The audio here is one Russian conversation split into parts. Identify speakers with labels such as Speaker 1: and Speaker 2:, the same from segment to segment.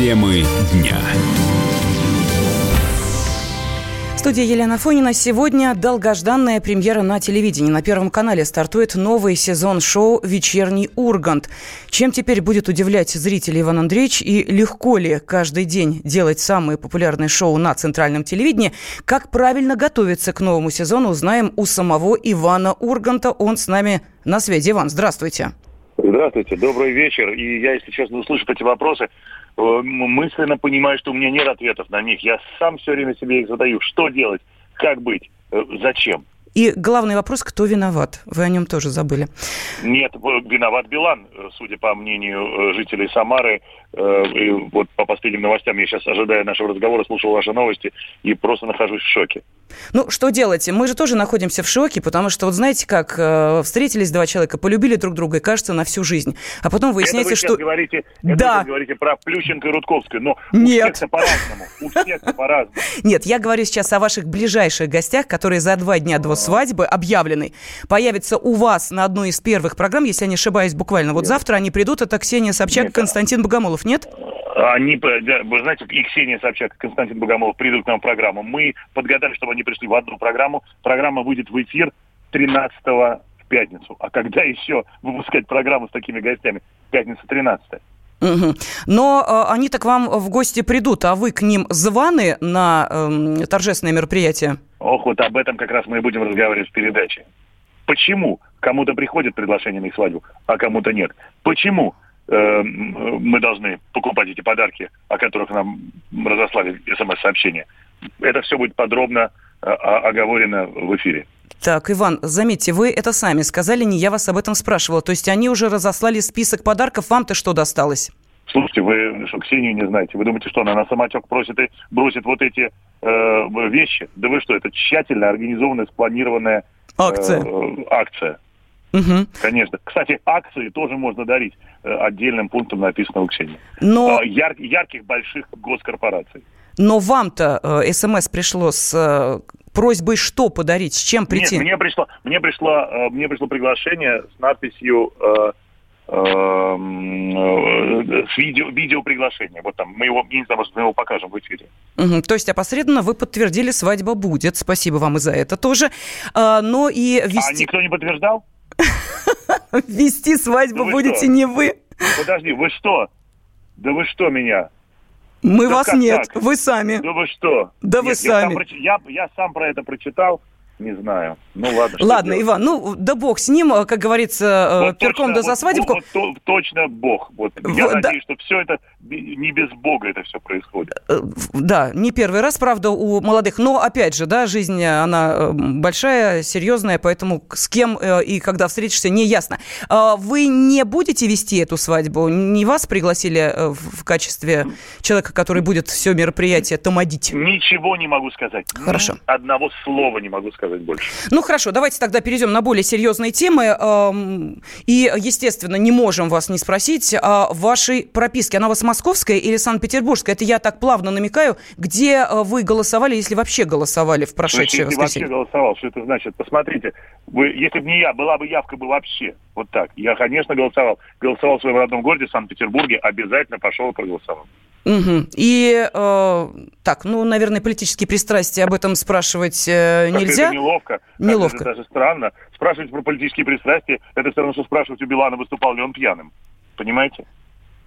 Speaker 1: Темы дня.
Speaker 2: Студия Елена Фонина. Сегодня долгожданная премьера на телевидении. На Первом канале стартует новый сезон шоу «Вечерний Ургант». Чем теперь будет удивлять зрителей Иван Андреевич и легко ли каждый день делать самые популярные шоу на центральном телевидении? Как правильно готовиться к новому сезону, узнаем у самого Ивана Урганта. Он с нами на связи. Иван, здравствуйте.
Speaker 3: Здравствуйте, добрый вечер. И я, если честно, услышав эти вопросы, мысленно понимаю, что у меня нет ответов на них. Я сам все время себе их задаю. Что делать? Как быть? Э, зачем?
Speaker 2: И главный вопрос, кто виноват? Вы о нем тоже забыли.
Speaker 3: Нет, виноват Билан, э, судя по мнению жителей Самары. И вот по последним новостям я сейчас, ожидая нашего разговора, слушал ваши новости и просто нахожусь в шоке.
Speaker 2: Ну, что делать? Мы же тоже находимся в шоке, потому что, вот знаете как, э, встретились два человека, полюбили друг друга, и кажется, на всю жизнь. А потом выясняется,
Speaker 3: это
Speaker 2: вы что...
Speaker 3: Говорите, это
Speaker 2: да.
Speaker 3: вы говорите про Плющенко и Рудковскую, но
Speaker 2: Нет.
Speaker 3: у всех-то по-разному. У всех-то по-разному.
Speaker 2: Нет, я говорю сейчас о ваших ближайших гостях, которые за два дня до свадьбы объявлены. Появятся у вас на одной из первых программ, если я не ошибаюсь, буквально. Вот завтра они придут, это Ксения Собчак и Константин Богомолов, нет?
Speaker 3: Они, вы знаете, и Ксения Собчак, и Константин Богомолов придут к нам в программу. Мы подгадали, чтобы они пришли в одну программу. Программа выйдет в эфир 13 в пятницу. А когда еще выпускать программу с такими гостями? Пятница 13
Speaker 2: Угу. Но э, они-то к вам в гости придут, а вы к ним званы на э, торжественное мероприятие?
Speaker 3: Ох, вот об этом как раз мы и будем разговаривать в передаче. Почему кому-то приходит приглашение на их свадьбу, а кому-то нет? Почему э, мы должны покупать эти подарки, о которых нам разослали смс-сообщения? Это все будет подробно э, оговорено в эфире.
Speaker 2: Так, Иван, заметьте, вы это сами сказали, не я вас об этом спрашивала. То есть они уже разослали список подарков, вам-то что досталось?
Speaker 3: Слушайте, вы что, Ксению не знаете? Вы думаете, что она на самотек просит и бросит вот эти э, вещи? Да вы что, это тщательно организованная, спланированная
Speaker 2: акция.
Speaker 3: Э, акция.
Speaker 2: Угу.
Speaker 3: Конечно. Кстати, акции тоже можно дарить э, отдельным пунктом, написано в Ксении.
Speaker 2: Но...
Speaker 3: Э, яр, ярких больших госкорпораций.
Speaker 2: Но вам-то э, смс пришло с э, просьбой что подарить, с чем прийти?
Speaker 3: Нет, мне пришло, мне пришло, мне пришло приглашение с надписью э, э, с видео, видео приглашение. Вот там мы его, не знаю, может, мы его покажем в эфире.
Speaker 2: Угу, то есть опосредованно вы подтвердили, свадьба будет. Спасибо вам и за это тоже. А, но и вести...
Speaker 3: А никто не подтверждал?
Speaker 2: Вести свадьбу будете не вы.
Speaker 3: Подожди, вы что? Да вы что меня?
Speaker 2: Мы да вас нет, так? вы сами.
Speaker 3: Да вы что?
Speaker 2: Да нет, вы сами.
Speaker 3: Я сам, я, я сам про это прочитал. Не знаю. Ну ладно.
Speaker 2: Ладно,
Speaker 3: делать?
Speaker 2: Иван, ну да бог с ним, как говорится, вот перком точно, да за свадебку.
Speaker 3: Вот, вот, точно бог. Вот. Я вот, надеюсь, да. что все это не без бога это все происходит.
Speaker 2: Да, не первый раз, правда, у молодых. Но опять же, да, жизнь, она большая, серьезная, поэтому с кем и когда встретишься, не ясно. Вы не будете вести эту свадьбу? Не вас пригласили в качестве человека, который будет все мероприятие томодить?
Speaker 3: Ничего не могу сказать.
Speaker 2: Хорошо.
Speaker 3: Ни одного слова не могу сказать сказать больше.
Speaker 2: Ну хорошо, давайте тогда перейдем на более серьезные темы. И, естественно, не можем вас не спросить о вашей прописке. Она у вас московская или санкт-петербургская? Это я так плавно намекаю. Где э, вы голосовали, если вообще голосовали в прошедшее
Speaker 3: Слушайте,
Speaker 2: воскресенье?
Speaker 3: вообще голосовал, что это значит? Посмотрите, вы, если бы не я, была бы явка бы вообще. Вот так. Я, конечно, голосовал. Голосовал в своем родном городе, Санкт-Петербурге, обязательно пошел и проголосовал.
Speaker 2: Угу. И э, так, ну, наверное, политические пристрастия об этом спрашивать э, нельзя.
Speaker 3: Это неловко.
Speaker 2: Неловко.
Speaker 3: Это даже странно. Спрашивать про политические пристрастия, это все равно, что спрашивать у Билана, выступал ли он пьяным. Понимаете?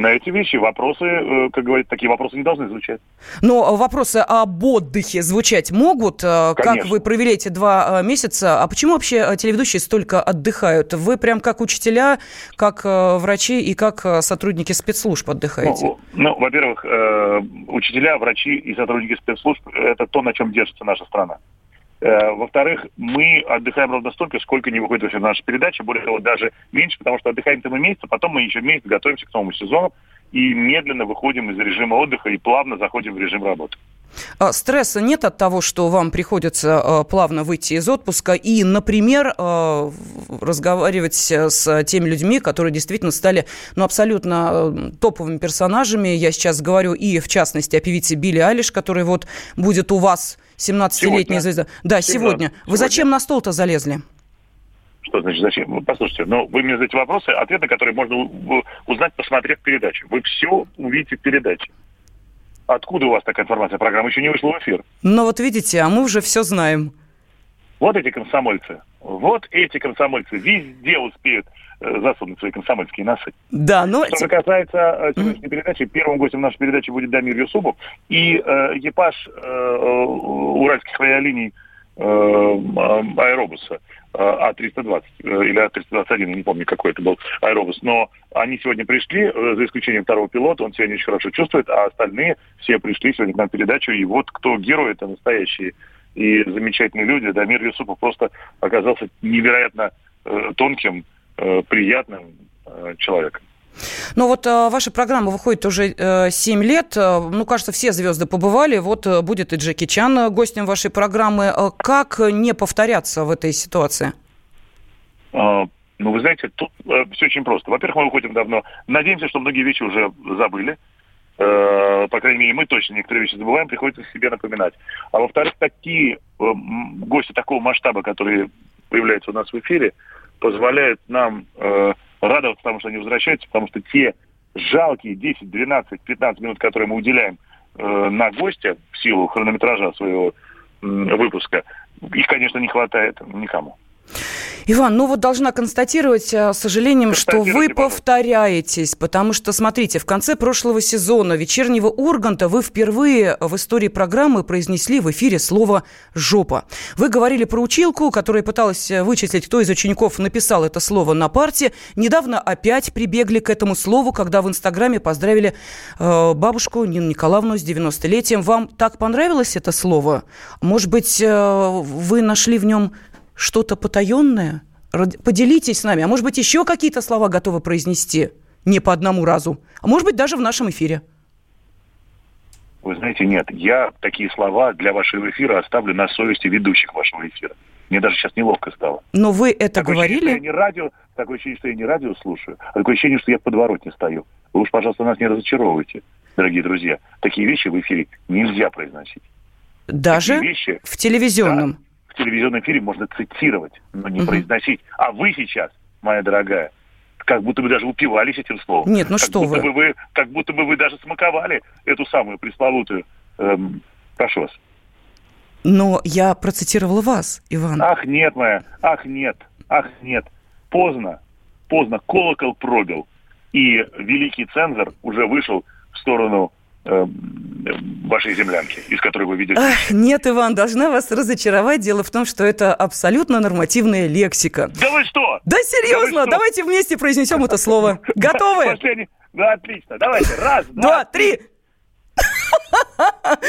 Speaker 3: На эти вещи вопросы, э, как говорят, такие вопросы не должны звучать.
Speaker 2: Но вопросы об отдыхе звучать могут. Э,
Speaker 3: Конечно.
Speaker 2: Как вы провели эти два э, месяца? А почему вообще телеведущие столько отдыхают? Вы прям как учителя, как врачи и как сотрудники спецслужб отдыхаете?
Speaker 3: Ну, ну во-первых, учителя, врачи и сотрудники спецслужб – это то, на чем держится наша страна. Во-вторых, мы отдыхаем ровно столько, сколько не выходит в наша передача. Более того, даже меньше, потому что отдыхаем-то мы месяц, а потом мы еще месяц готовимся к новому сезону и медленно выходим из режима отдыха и плавно заходим в режим работы.
Speaker 2: А, стресса нет от того, что вам приходится а, плавно выйти из отпуска и, например, а, разговаривать с теми людьми, которые действительно стали ну, абсолютно топовыми персонажами. Я сейчас говорю и, в частности, о певице Билли Алиш, которая вот будет у вас 17-летняя звезда. Да, сегодня. сегодня. Вы зачем на стол-то залезли?
Speaker 3: Что значит зачем? Послушайте, ну вы мне задаете вопросы, ответ на которые можно узнать, посмотрев передачу. Вы все увидите в передаче. Откуда у вас такая информация? Программа еще не вышла в эфир.
Speaker 2: Ну вот видите, а мы уже все знаем.
Speaker 3: Вот эти комсомольцы. Вот эти комсомольцы везде успеют засунуть свои комсомольские носы.
Speaker 2: Да, но...
Speaker 3: Что касается э, сегодняшней mm-hmm. передачи, первым гостем нашей передачи будет Дамир Юсупов и э, экипаж э, уральских авиалиний э, аэробуса э, А320 э, или А321, не помню, какой это был аэробус. Но они сегодня пришли, э, за исключением второго пилота, он сегодня очень хорошо чувствует, а остальные все пришли сегодня к нам в передачу. И вот кто герои, это настоящие и замечательные люди. Дамир Юсупов просто оказался невероятно э, тонким, э, приятным э, человеком.
Speaker 2: Ну вот э, ваша программа выходит уже э, 7 лет. Э, ну, кажется, все звезды побывали. Вот э, будет и Джеки Чан э, гостем вашей программы. Как не повторяться в этой ситуации?
Speaker 3: А, ну, вы знаете, тут э, все очень просто. Во-первых, мы выходим давно. Надеемся, что многие вещи уже забыли. Э, по крайней мере, мы точно некоторые вещи забываем, приходится себе напоминать. А во-вторых, такие э, гости такого масштаба, которые появляются у нас в эфире, позволяют нам э, радоваться тому, что они возвращаются, потому что те жалкие 10, 12, 15 минут, которые мы уделяем э, на гостя в силу хронометража своего э, выпуска, их, конечно, не хватает никому.
Speaker 2: Иван, ну вот должна констатировать э, с сожалением, что вы повторяетесь, потому что, смотрите, в конце прошлого сезона вечернего Урганта вы впервые в истории программы произнесли в эфире слово «жопа». Вы говорили про училку, которая пыталась э, вычислить, кто из учеников написал это слово на парте. Недавно опять прибегли к этому слову, когда в Инстаграме поздравили э, бабушку Нину Николаевну с 90-летием. Вам так понравилось это слово? Может быть, э, вы нашли в нем что-то потаенное? Поделитесь с нами. А может быть, еще какие-то слова готовы произнести? Не по одному разу. А может быть, даже в нашем эфире.
Speaker 3: Вы знаете, нет. Я такие слова для вашего эфира оставлю на совести ведущих вашего эфира. Мне даже сейчас неловко стало.
Speaker 2: Но вы это такое говорили? Ощущение,
Speaker 3: что я не радио, такое ощущение, что я не радио слушаю, а такое ощущение, что я в подворотне стою. Вы уж, пожалуйста, нас не разочаровывайте, дорогие друзья. Такие вещи в эфире нельзя произносить.
Speaker 2: Даже вещи, в телевизионном? Да,
Speaker 3: в телевизионном эфире можно цитировать, но не угу. произносить. А вы сейчас, моя дорогая, как будто бы даже упивались этим словом.
Speaker 2: Нет, ну
Speaker 3: как
Speaker 2: что
Speaker 3: будто
Speaker 2: вы.
Speaker 3: Бы вы. Как будто бы вы даже смаковали эту самую пресловутую... Эм, прошу вас.
Speaker 2: Но я процитировала вас, Иван.
Speaker 3: Ах, нет, моя, ах, нет, ах, нет. Поздно, поздно, колокол пробил. И великий цензор уже вышел в сторону вашей землянки, из которой вы видите.
Speaker 2: Ах, нет, Иван, должна вас разочаровать. Дело в том, что это абсолютно нормативная лексика.
Speaker 3: Да вы что?
Speaker 2: Да серьезно, да давайте вместе произнесем это слово. Готовы?
Speaker 3: Да, отлично. Давайте. Раз,
Speaker 2: два, три.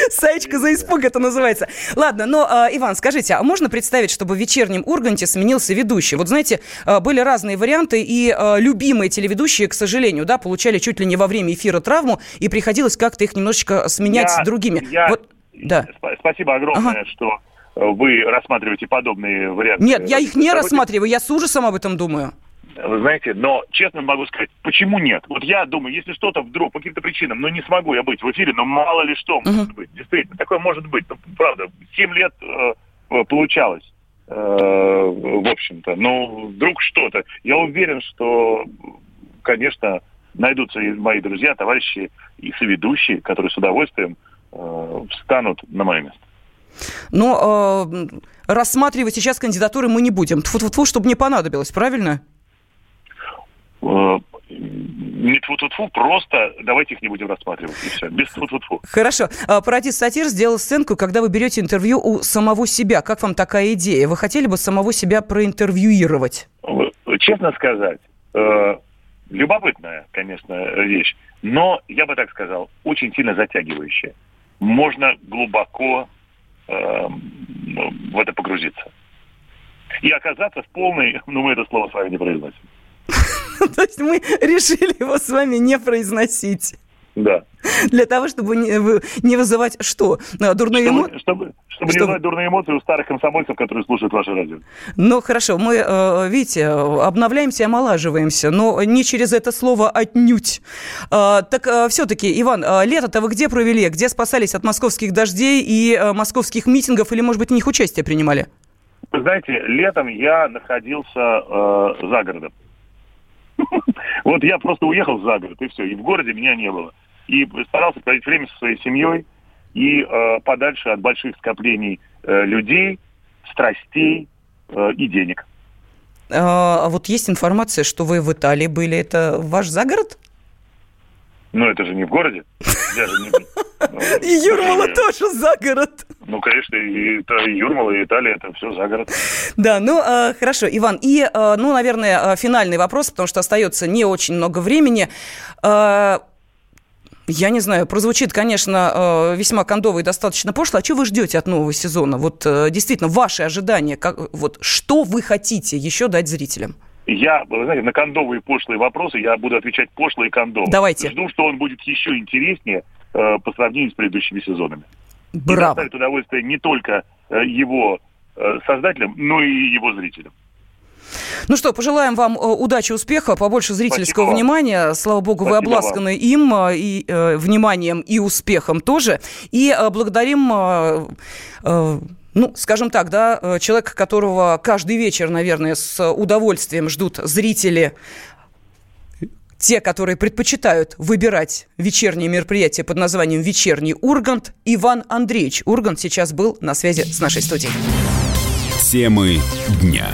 Speaker 2: Саечка за испуг это называется. Ладно, но, э, Иван, скажите, а можно представить, чтобы в вечернем Урганте сменился ведущий? Вот знаете, э, были разные варианты, и э, любимые телеведущие, к сожалению, да, получали чуть ли не во время эфира травму, и приходилось как-то их немножечко сменять я, с другими.
Speaker 3: Я, вот, да. Спасибо огромное, ага. что вы рассматриваете подобные варианты.
Speaker 2: Нет, я их не рассматриваю, я с ужасом об этом думаю.
Speaker 3: Вы знаете, но честно могу сказать, почему нет? Вот я думаю, если что-то вдруг по каким-то причинам, ну не смогу я быть в эфире, но мало ли что uh-huh. может быть. Действительно, такое может быть. Ну, правда, 7 лет э, э, получалось, э, в общем-то. Но вдруг что-то. Я уверен, что, конечно, найдутся и мои друзья, товарищи и соведущие, которые с удовольствием э, встанут на мое место.
Speaker 2: Но э, рассматривать сейчас кандидатуры мы не будем. Тьфу-тьфу-тьфу, чтобы не понадобилось, правильно?
Speaker 3: Э, не тфу тфу тфу просто давайте их не будем рассматривать, и все, без тфу тфу тфу
Speaker 2: Хорошо. А, Паратис Сатир сделал сценку, когда вы берете интервью у самого себя. Как вам такая идея? Вы хотели бы самого себя проинтервьюировать?
Speaker 3: Честно сказать, э, любопытная, конечно, вещь, но, я бы так сказал, очень сильно затягивающая. Можно глубоко э, в это погрузиться. И оказаться в полной, ну мы это слово с вами не произносим.
Speaker 2: То есть мы решили его с вами не произносить.
Speaker 3: Да.
Speaker 2: Для того, чтобы не, не вызывать что?
Speaker 3: А, дурные эмоции? Чтобы, чтобы, чтобы не вызывать дурные эмоции у старых комсомольцев, которые слушают ваше радио.
Speaker 2: Ну, хорошо. Мы, э, видите, обновляемся, омолаживаемся, но не через это слово отнюдь. А, так э, все-таки, Иван, э, лето-то вы где провели? Где спасались от московских дождей и московских митингов? Или, может быть, в них участие принимали?
Speaker 3: Вы знаете, летом я находился э, за городом. Вот я просто уехал за город, и все. И в городе меня не было. и старался проводить время со своей семьей и э, подальше от больших скоплений э, людей, страстей э, и денег.
Speaker 2: А, а вот есть информация, что вы в Италии были. Это ваш загород?
Speaker 3: Ну, это же не в городе. Я же не...
Speaker 2: Ну, и Юрмала тоже за город.
Speaker 3: Ну, конечно, и, это, Юрмала, и Италия, это все за город.
Speaker 2: Да, ну, э, хорошо, Иван. И, э, ну, наверное, финальный вопрос, потому что остается не очень много времени. Э, я не знаю, прозвучит, конечно, весьма кондово и достаточно пошло. А что вы ждете от нового сезона? Вот действительно, ваши ожидания, как, вот, что вы хотите еще дать зрителям?
Speaker 3: Я, вы знаете, на кондовые пошлые вопросы я буду отвечать пошло и кондово.
Speaker 2: Давайте.
Speaker 3: Жду, что он будет еще интереснее э, по сравнению с предыдущими сезонами.
Speaker 2: Браво. И доставит
Speaker 3: удовольствие не только э, его э, создателям, но и его зрителям.
Speaker 2: Ну что, пожелаем вам удачи, успеха, побольше зрительского Спасибо. внимания. Слава богу, Спасибо вы обласканы им и э, вниманием и успехом тоже. И э, благодарим э, э, ну, скажем так, да, э, человек, которого каждый вечер, наверное, с удовольствием ждут зрители, те, которые предпочитают выбирать вечерние мероприятия под названием «Вечерний Ургант», Иван Андреевич Ургант сейчас был на связи с нашей студией.
Speaker 1: Темы дня.